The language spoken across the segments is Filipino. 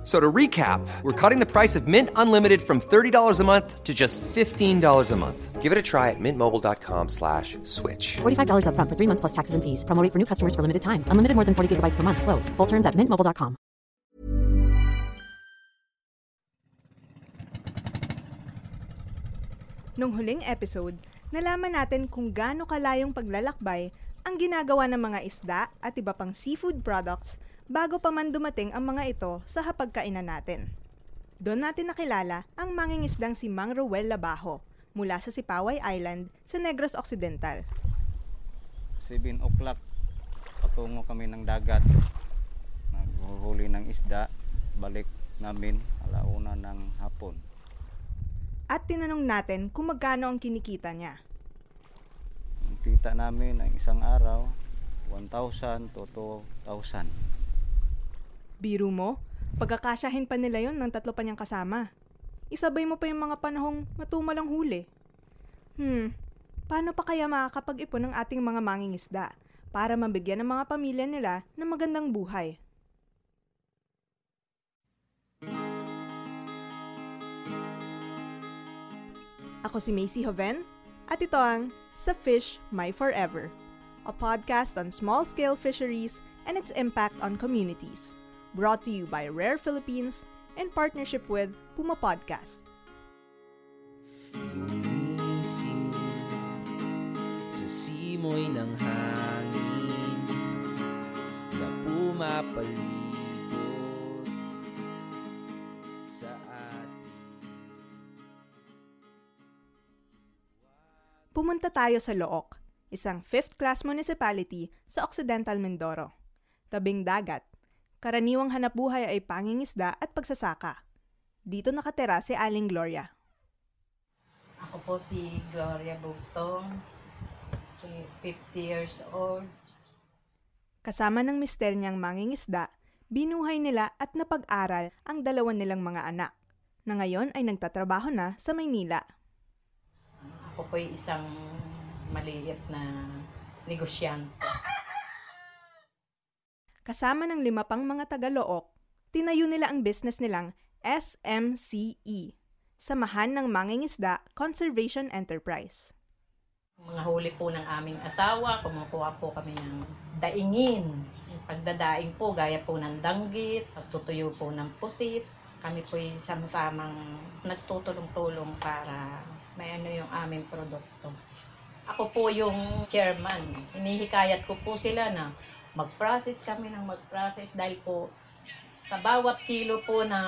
F- So to recap, we're cutting the price of Mint Unlimited from $30 a month to just $15 a month. Give it a try at mintmobile.com slash switch. $45 upfront for three months plus taxes and fees. Promo rate for new customers for limited time. Unlimited more than 40 gigabytes per month. Slows. Full terms at mintmobile.com. Nung huling episode, nalaman natin kung gaano kalayong paglalakbay ang ginagawa ng mga isda at iba pang seafood products bago pa man dumating ang mga ito sa hapagkainan natin. Doon natin nakilala ang mangingisdang si Mang Roel Labajo mula sa Sipaway Island sa Negros Occidental. 7 o'clock patungo kami ng dagat naghuhuli ng isda balik namin alauna ng hapon At tinanong natin kung magkano ang kinikita niya. ang kita namin ang isang araw 1,000 to 2,000 Biro mo, pagkakasyahin pa nila yon ng tatlo pa niyang kasama. Isabay mo pa yung mga panahong matumalang huli. Hmm, paano pa kaya makakapag-ipon ng ating mga mangingisda para mabigyan ng mga pamilya nila ng magandang buhay? Ako si Macy Hoven at ito ang Sa Fish My Forever, a podcast on small-scale fisheries and its impact on communities. Brought to you by Rare Philippines in partnership with Puma Podcast. Gumising sa simoy ng hangin na pumapalibot sa atin. Pumunta tayo sa Look, isang fifth-class municipality sa Occidental Mindoro. Tabing dagat, karaniwang hanapbuhay ay pangingisda at pagsasaka. Dito nakatera si Aling Gloria. Ako po si Gloria Bugtong, si 50 years old. Kasama ng mister niyang mangingisda, binuhay nila at napag-aral ang dalawa nilang mga anak, na ngayon ay nagtatrabaho na sa Maynila. Ako po isang maliit na negosyante. Kasama ng lima pang mga taga-Look, tinayo nila ang business nilang SMCE, Samahan ng Mangingisda Conservation Enterprise. Mga huli po ng aming asawa, kumukuha po kami ng daingin. Yung Pagdadaing po, gaya po ng danggit, pagtutuyo po ng pusit. Kami po sama-samang nagtutulong-tulong para may ano yung aming produkto. Ako po yung chairman. Hinihikayat ko po sila na mag-process kami ng mag-process dahil po sa bawat kilo po na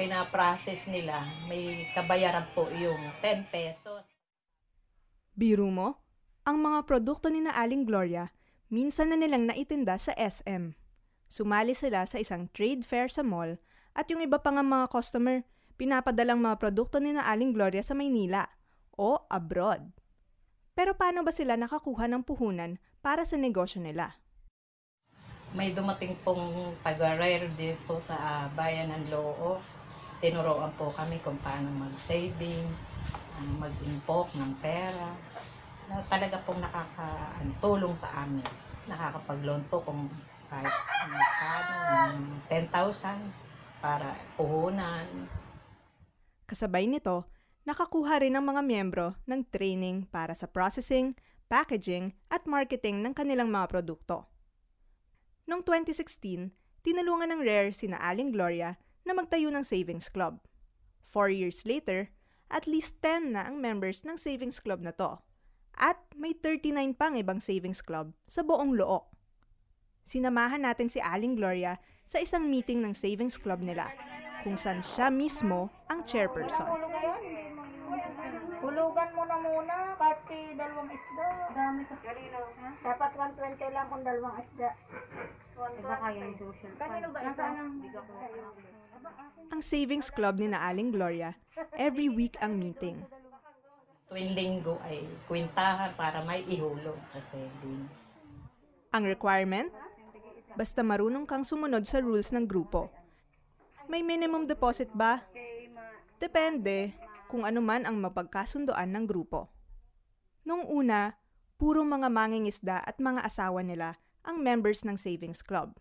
pinaprocess nila, may kabayaran po yung 10 pesos. Biro mo, ang mga produkto ni na Aling Gloria, minsan na nilang naitinda sa SM. Sumali sila sa isang trade fair sa mall at yung iba pa nga mga customer, pinapadalang mga produkto ni na Aling Gloria sa Maynila o abroad. Pero paano ba sila nakakuha ng puhunan para sa negosyo nila? May dumating pong taga-rare dito sa ah, bayan ng Loo. Tinuruan po kami kung paano mag-savings, mag-impok ng pera. Na talaga pong nakakatulong sa amin. Nakakapag-loan po kung kahit magkano, ng 10,000 para puhunan. Kasabay nito, nakakuha rin ang mga miyembro ng training para sa processing, packaging at marketing ng kanilang mga produkto. Noong 2016, tinulungan ng Rare sina Aling Gloria na magtayo ng Savings Club. Four years later, at least 10 na ang members ng Savings Club na to. At may 39 pang ibang Savings Club sa buong Look. Sinamahan natin si Aling Gloria sa isang meeting ng Savings Club nila kung saan siya mismo ang chairperson. Hulugan mo na muna, pati dalawang isda. Dami ka. Dapat 120 lang kung dalawang isda. Iba kaya yung social. Kanino ba ito? Ang Savings Club ni na Aling Gloria, every week ang meeting. Tuwing linggo ay kwintahan para may ihulog sa savings. Ang requirement, basta marunong kang sumunod sa rules ng grupo. May minimum deposit ba? Depende kung ano man ang mapagkasundoan ng grupo. Nung una, puro mga mangingisda at mga asawa nila ang members ng savings club.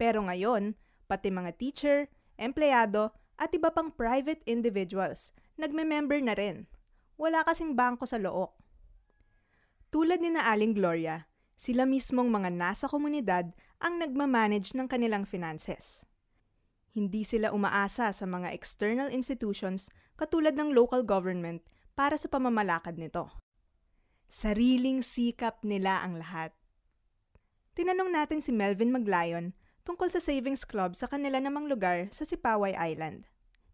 Pero ngayon, pati mga teacher, empleyado, at iba pang private individuals, nagme-member na rin. Wala kasing bangko sa look. Tulad ni na Aling Gloria, sila mismong mga nasa komunidad ang nagmamanage ng kanilang finances. Hindi sila umaasa sa mga external institutions katulad ng local government para sa pamamalakad nito. Sariling sikap nila ang lahat. Tinanong natin si Melvin Maglayon tungkol sa savings club sa kanila namang lugar sa Sipaway Island.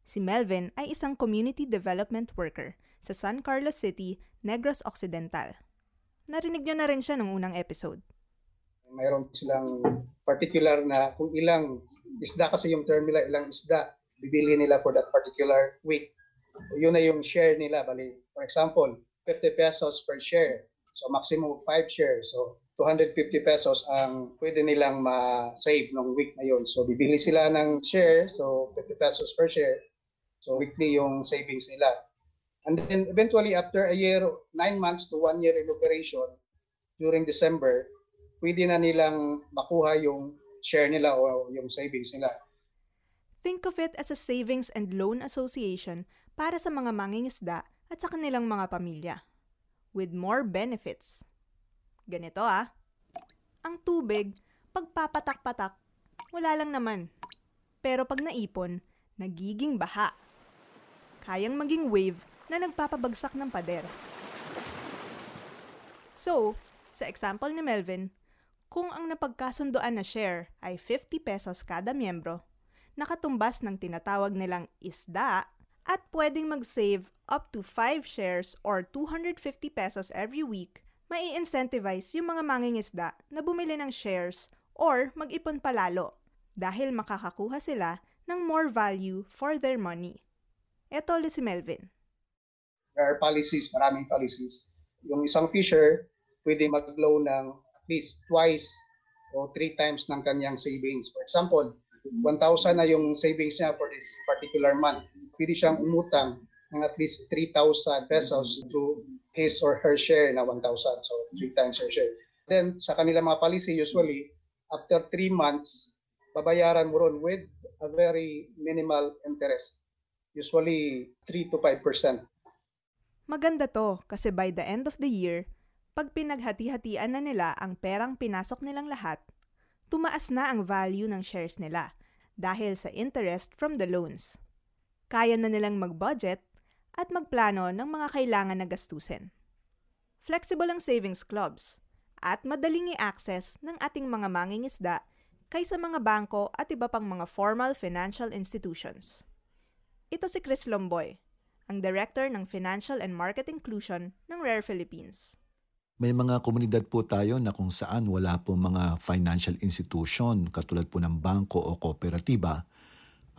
Si Melvin ay isang community development worker sa San Carlos City, Negros Occidental. Narinig niyo na rin siya nung unang episode. Mayroon silang particular na kung ilang isda kasi yung term nila, ilang isda bibili nila for that particular week. Yun na yung share nila. Bali, for example, 50 pesos per share. So maximum 5 shares. So 250 pesos ang pwede nilang ma-save ng week na yun. So bibili sila ng share, so 50 pesos per share. So weekly yung savings nila. And then eventually after a year, 9 months to 1 year in operation, during December, pwede na nilang makuha yung share nila o yung savings nila. Think of it as a savings and loan association para sa mga mangingisda at sa kanilang mga pamilya. With more benefits. Ganito ah. Ang tubig, pagpapatak-patak, wala lang naman. Pero pag naipon, nagiging baha. Kayang maging wave na nagpapabagsak ng pader. So, sa example ni Melvin, kung ang napagkasundoan na share ay 50 pesos kada miyembro, nakatumbas ng tinatawag nilang isda at pwedeng mag-save up to 5 shares or 250 pesos every week, mai incentivize yung mga mangingisda na bumili ng shares or mag-ipon palalo dahil makakakuha sila ng more value for their money. Ito ulit si Melvin. There are policies, maraming policies. Yung isang fisher, pwede mag-loan ng at least twice o three times ng kanyang savings. For example, 1,000 na yung savings niya for this particular month. Pwede siyang umutang ng at least 3,000 pesos to his or her share na 1,000. So, three times her share. Then, sa kanilang mga policy, usually, after three months, babayaran mo ron with a very minimal interest. Usually, 3 to 5%. Maganda to kasi by the end of the year, pag pinaghati-hatian na nila ang perang pinasok nilang lahat, tumaas na ang value ng shares nila dahil sa interest from the loans. Kaya na nilang mag-budget at magplano ng mga kailangan na gastusin. Flexible ang savings clubs at madaling i-access ng ating mga mangingisda kaysa mga bangko at iba pang mga formal financial institutions. Ito si Chris Lomboy, ang Director ng Financial and Market Inclusion ng Rare Philippines. May mga komunidad po tayo na kung saan wala po mga financial institution katulad po ng bangko o kooperatiba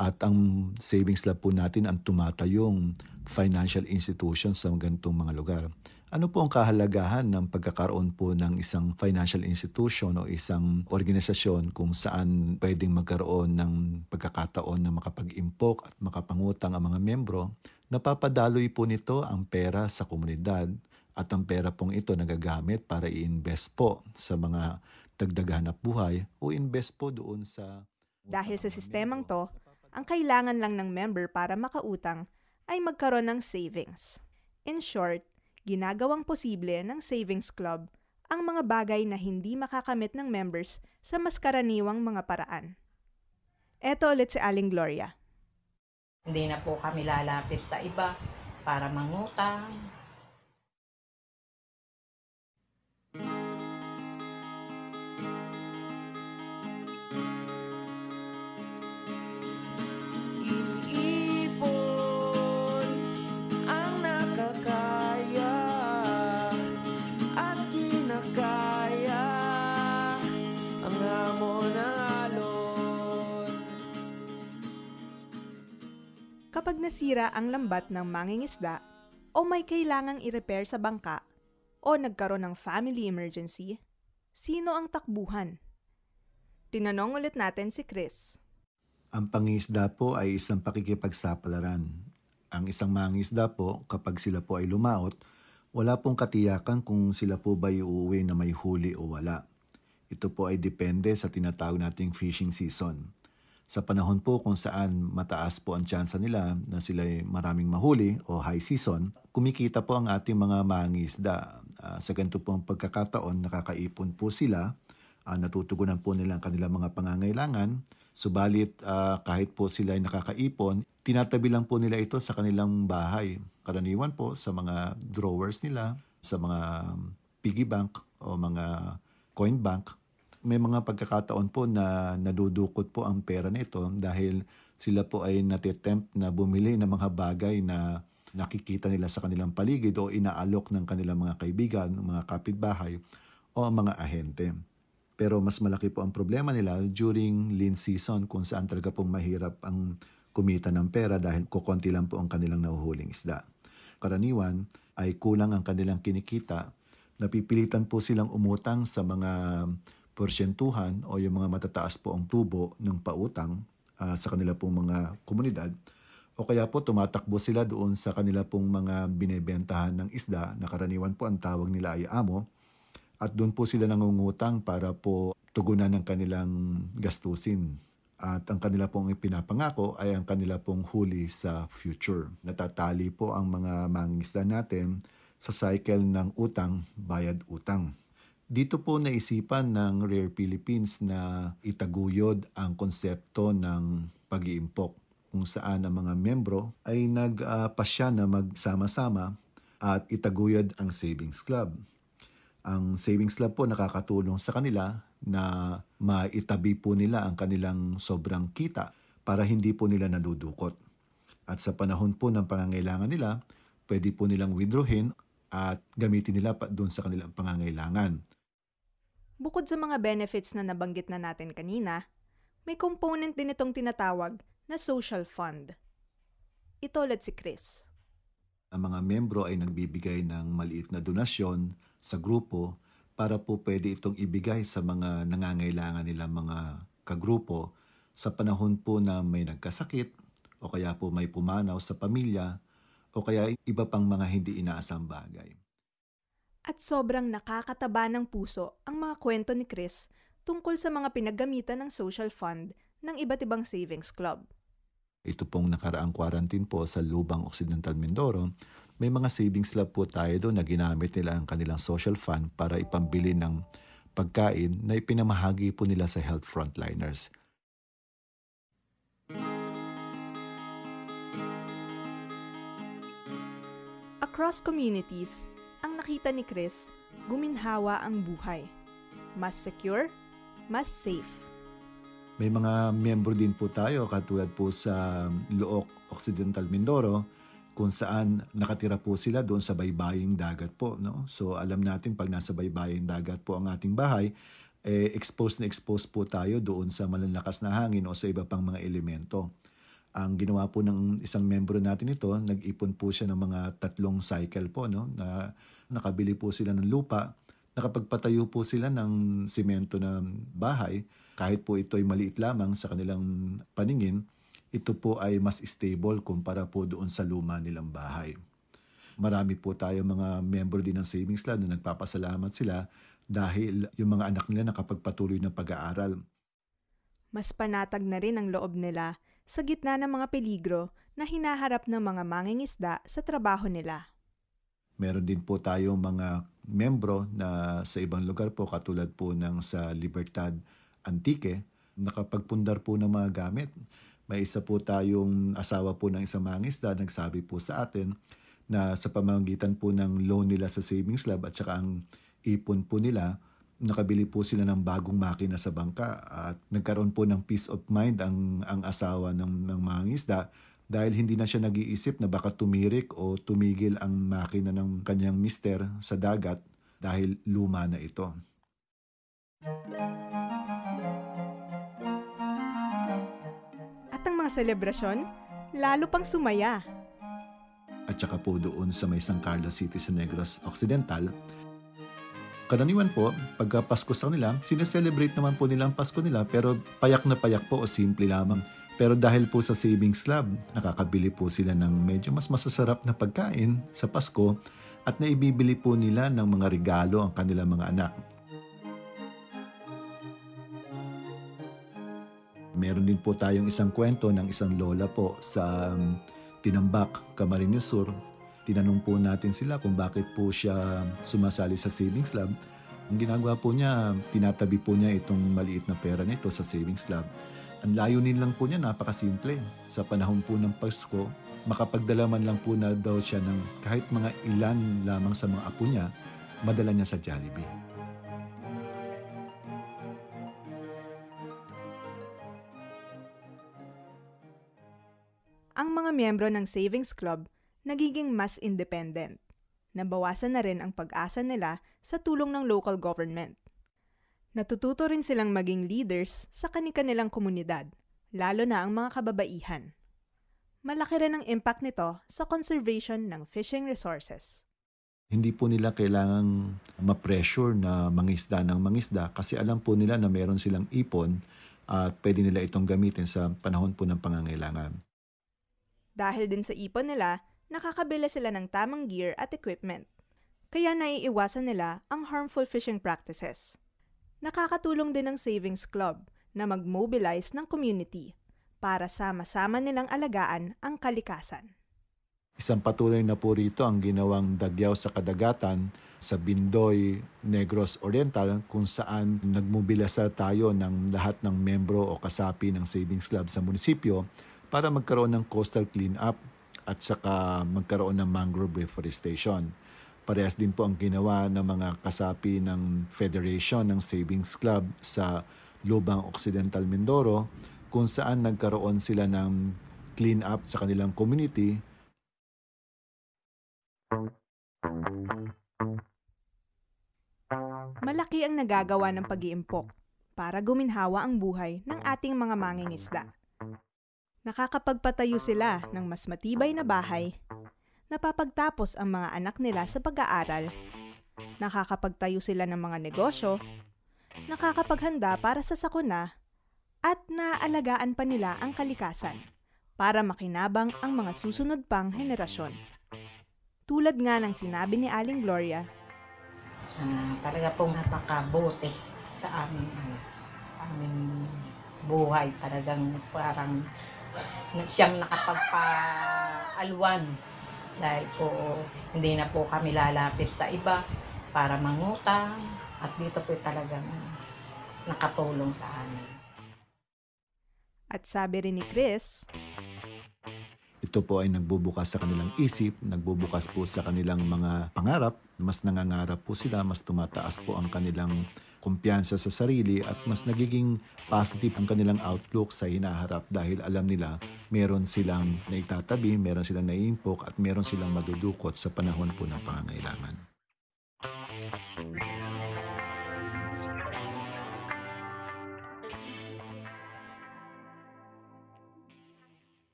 at ang savings lab po natin ang tumatayong financial institutions sa ganitong mga lugar. Ano po ang kahalagahan ng pagkakaroon po ng isang financial institution o isang organisasyon kung saan pwedeng magkaroon ng pagkakataon na makapag-impok at makapangutang ang mga membro? Napapadaloy po nito ang pera sa komunidad at ang pera pong ito nagagamit para i-invest po sa mga dagdaghanap buhay o invest po doon sa... Dahil sa sistemang to, ang kailangan lang ng member para makautang ay magkaroon ng savings. In short, ginagawang posible ng savings club ang mga bagay na hindi makakamit ng members sa mas karaniwang mga paraan. Eto ulit si Aling Gloria. Hindi na po kami lalapit sa iba para mangutang. Kapag nasira ang lambat ng mangingisda o may kailangang i-repair sa bangka o nagkaroon ng family emergency, sino ang takbuhan? Tinanong ulit natin si Chris. Ang pangisda po ay isang pakikipagsapalaran. Ang isang mangisda po, kapag sila po ay lumaot, wala pong katiyakan kung sila po ba uuwi na may huli o wala. Ito po ay depende sa tinatawag nating fishing season. Sa panahon po kung saan mataas po ang tsansa nila na sila ay maraming mahuli o high season, kumikita po ang ating mga mangisda. Uh, sa ganito pong pagkakataon, nakakaipon po sila, uh, natutugunan po nila ang kanilang mga pangangailangan, subalit uh, kahit po sila ay nakakaipon, tinatabi lang po nila ito sa kanilang bahay. Karaniwan po sa mga drawers nila, sa mga piggy bank o mga coin bank may mga pagkakataon po na nadudukot po ang pera nito dahil sila po ay natitempt na bumili ng mga bagay na nakikita nila sa kanilang paligid o inaalok ng kanilang mga kaibigan, mga kapitbahay o mga ahente. Pero mas malaki po ang problema nila during lean season kung saan talaga pong mahirap ang kumita ng pera dahil kukonti lang po ang kanilang nahuhuling isda. Karaniwan ay kulang ang kanilang kinikita, napipilitan po silang umutang sa mga porsyentuhan o yung mga matataas po ang tubo ng pautang uh, sa kanila pong mga komunidad o kaya po tumatakbo sila doon sa kanila pong mga binebentahan ng isda na karaniwan po ang tawag nila ay amo at doon po sila nangungutang para po tugunan ng kanilang gastusin. At ang kanila pong ipinapangako ay ang kanila pong huli sa future. Natatali po ang mga mangisda natin sa cycle ng utang, bayad utang. Dito po naisipan ng Rare Philippines na itaguyod ang konsepto ng pag-iimpok kung saan ang mga membro ay nagpasya na magsama-sama at itaguyod ang Savings Club. Ang Savings Club po nakakatulong sa kanila na maitabi po nila ang kanilang sobrang kita para hindi po nila nadudukot. At sa panahon po ng pangangailangan nila, pwede po nilang withdrawin at gamitin nila doon sa kanilang pangangailangan. Bukod sa mga benefits na nabanggit na natin kanina, may component din itong tinatawag na social fund. Ito ulit si Chris. Ang mga membro ay nagbibigay ng maliit na donasyon sa grupo para po pwede itong ibigay sa mga nangangailangan nilang mga kagrupo sa panahon po na may nagkasakit o kaya po may pumanaw sa pamilya o kaya iba pang mga hindi inaasang bagay at sobrang nakakataba ng puso ang mga kwento ni Chris tungkol sa mga pinaggamitan ng social fund ng iba't ibang savings club. Ito pong nakaraang quarantine po sa Lubang Occidental Mindoro, may mga savings club po tayo doon na ginamit nila ang kanilang social fund para ipambili ng pagkain na ipinamahagi po nila sa health frontliners. Across communities, nakita ni Chris, guminhawa ang buhay. Mas secure, mas safe. May mga miyembro din po tayo katulad po sa Look Occidental Mindoro kung saan nakatira po sila doon sa baybaying dagat po. No? So alam natin pag nasa baybaying dagat po ang ating bahay, eh, exposed na exposed po tayo doon sa malalakas na hangin o sa iba pang mga elemento. Ang ginawa po ng isang membro natin ito, nag-ipon po siya ng mga tatlong cycle po, no? Na nakabili po sila ng lupa, nakapagpatayo po sila ng simento ng bahay, kahit po ito ay maliit lamang sa kanilang paningin, ito po ay mas stable kumpara po doon sa luma nilang bahay. Marami po tayo mga member din ng Savings Club na nagpapasalamat sila dahil yung mga anak nila nakapagpatuloy ng pag-aaral. Mas panatag na rin ang loob nila sa gitna ng mga peligro na hinaharap ng mga mangingisda sa trabaho nila. Meron din po tayong mga membro na sa ibang lugar po katulad po ng sa Libertad Antique, nakapagpundar po ng mga gamit. May isa po tayong asawa po ng isang mangisda nagsabi po sa atin na sa pamamagitan po ng loan nila sa savings lab at saka ang ipon po nila, nakabili po sila ng bagong makina sa bangka at nagkaroon po ng peace of mind ang ang asawa ng ng mga isda dahil hindi na siya nag-iisip na baka tumirik o tumigil ang makina ng kanyang mister sa dagat dahil luma na ito. At ang mga selebrasyon, lalo pang sumaya. At saka po doon sa may San Carlos City sa Negros Occidental, Karaniwan po, pagka Pasko sa kanila, sineselebrate naman po nila ang Pasko nila pero payak na payak po o simple lamang. Pero dahil po sa Savings Club, nakakabili po sila ng medyo mas masasarap na pagkain sa Pasko at naibibili po nila ng mga regalo ang kanilang mga anak. Meron din po tayong isang kwento ng isang lola po sa um, Tinambak, Camarines Sur. Tinanong po natin sila kung bakit po siya sumasali sa savings lab. Ang ginagawa po niya, tinatabi po niya itong maliit na pera nito sa savings lab. Ang layunin lang po niya, napakasimple. Sa panahon po ng Pasko, makapagdala man lang po na daw siya ng kahit mga ilan lamang sa mga apo niya, madala niya sa Jollibee. Ang mga miyembro ng Savings Club nagiging mas independent. Nabawasan na rin ang pag-asa nila sa tulong ng local government. Natututo rin silang maging leaders sa kanilang komunidad, lalo na ang mga kababaihan. Malaki rin ang impact nito sa conservation ng fishing resources. Hindi po nila kailangang ma-pressure na mangisda ng mangisda kasi alam po nila na meron silang ipon at pwede nila itong gamitin sa panahon po ng pangangailangan. Dahil din sa ipon nila, nakakabila sila ng tamang gear at equipment. Kaya naiiwasan nila ang harmful fishing practices. Nakakatulong din ang Savings Club na mag-mobilize ng community para sama-sama nilang alagaan ang kalikasan. Isang patuloy na po rito ang ginawang dagyaw sa kadagatan sa Bindoy, Negros Oriental kung saan nagmobilasa tayo ng lahat ng membro o kasapi ng Savings Club sa munisipyo para magkaroon ng coastal cleanup at saka magkaroon ng mangrove reforestation. Parehas din po ang ginawa ng mga kasapi ng Federation ng Savings Club sa Lubang Occidental Mindoro kung saan nagkaroon sila ng clean up sa kanilang community Malaki ang nagagawa ng pag-iimpok para guminhawa ang buhay ng ating mga mangingisda. Nakakapagpatayo sila ng mas matibay na bahay, napapagtapos ang mga anak nila sa pag-aaral, nakakapagtayo sila ng mga negosyo, nakakapaghanda para sa sakuna, at naaalagaan pa nila ang kalikasan para makinabang ang mga susunod pang henerasyon. Tulad nga ng sinabi ni Aling Gloria, uh, talaga pong napakabuti sa aming ano, aming buhay. Talagang parang siyang nakapagpaalwan dahil po hindi na po kami lalapit sa iba para mangutang at dito po talagang nakatulong sa amin. At sabi rin ni Chris, ito po ay nagbubukas sa kanilang isip, nagbubukas po sa kanilang mga pangarap. Mas nangangarap po sila, mas tumataas po ang kanilang kumpiyansa sa sarili at mas nagiging positive ang kanilang outlook sa hinaharap dahil alam nila meron silang naitatabi, meron silang naiimpok at meron silang madudukot sa panahon po ng pangangailangan.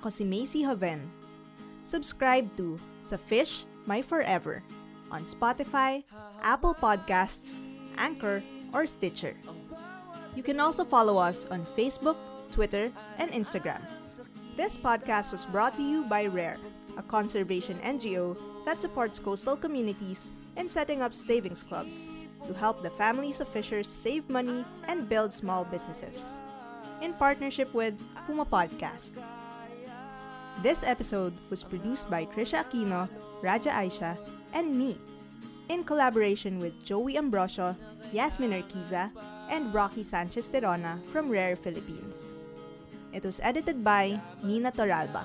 Ako si Macy Haven. Subscribe to Sa Fish My Forever on Spotify, Apple Podcasts, Anchor, or Stitcher. You can also follow us on Facebook, Twitter, and Instagram. This podcast was brought to you by RARE, a conservation NGO that supports coastal communities in setting up savings clubs to help the families of fishers save money and build small businesses in partnership with Puma Podcast. This episode was produced by Trisha Aquino, Raja Aisha, and me, in collaboration with Joey Ambrosio, Yasmin Urquiza, and Rocky Sanchez Terona from Rare Philippines. It was edited by Nina Toralba.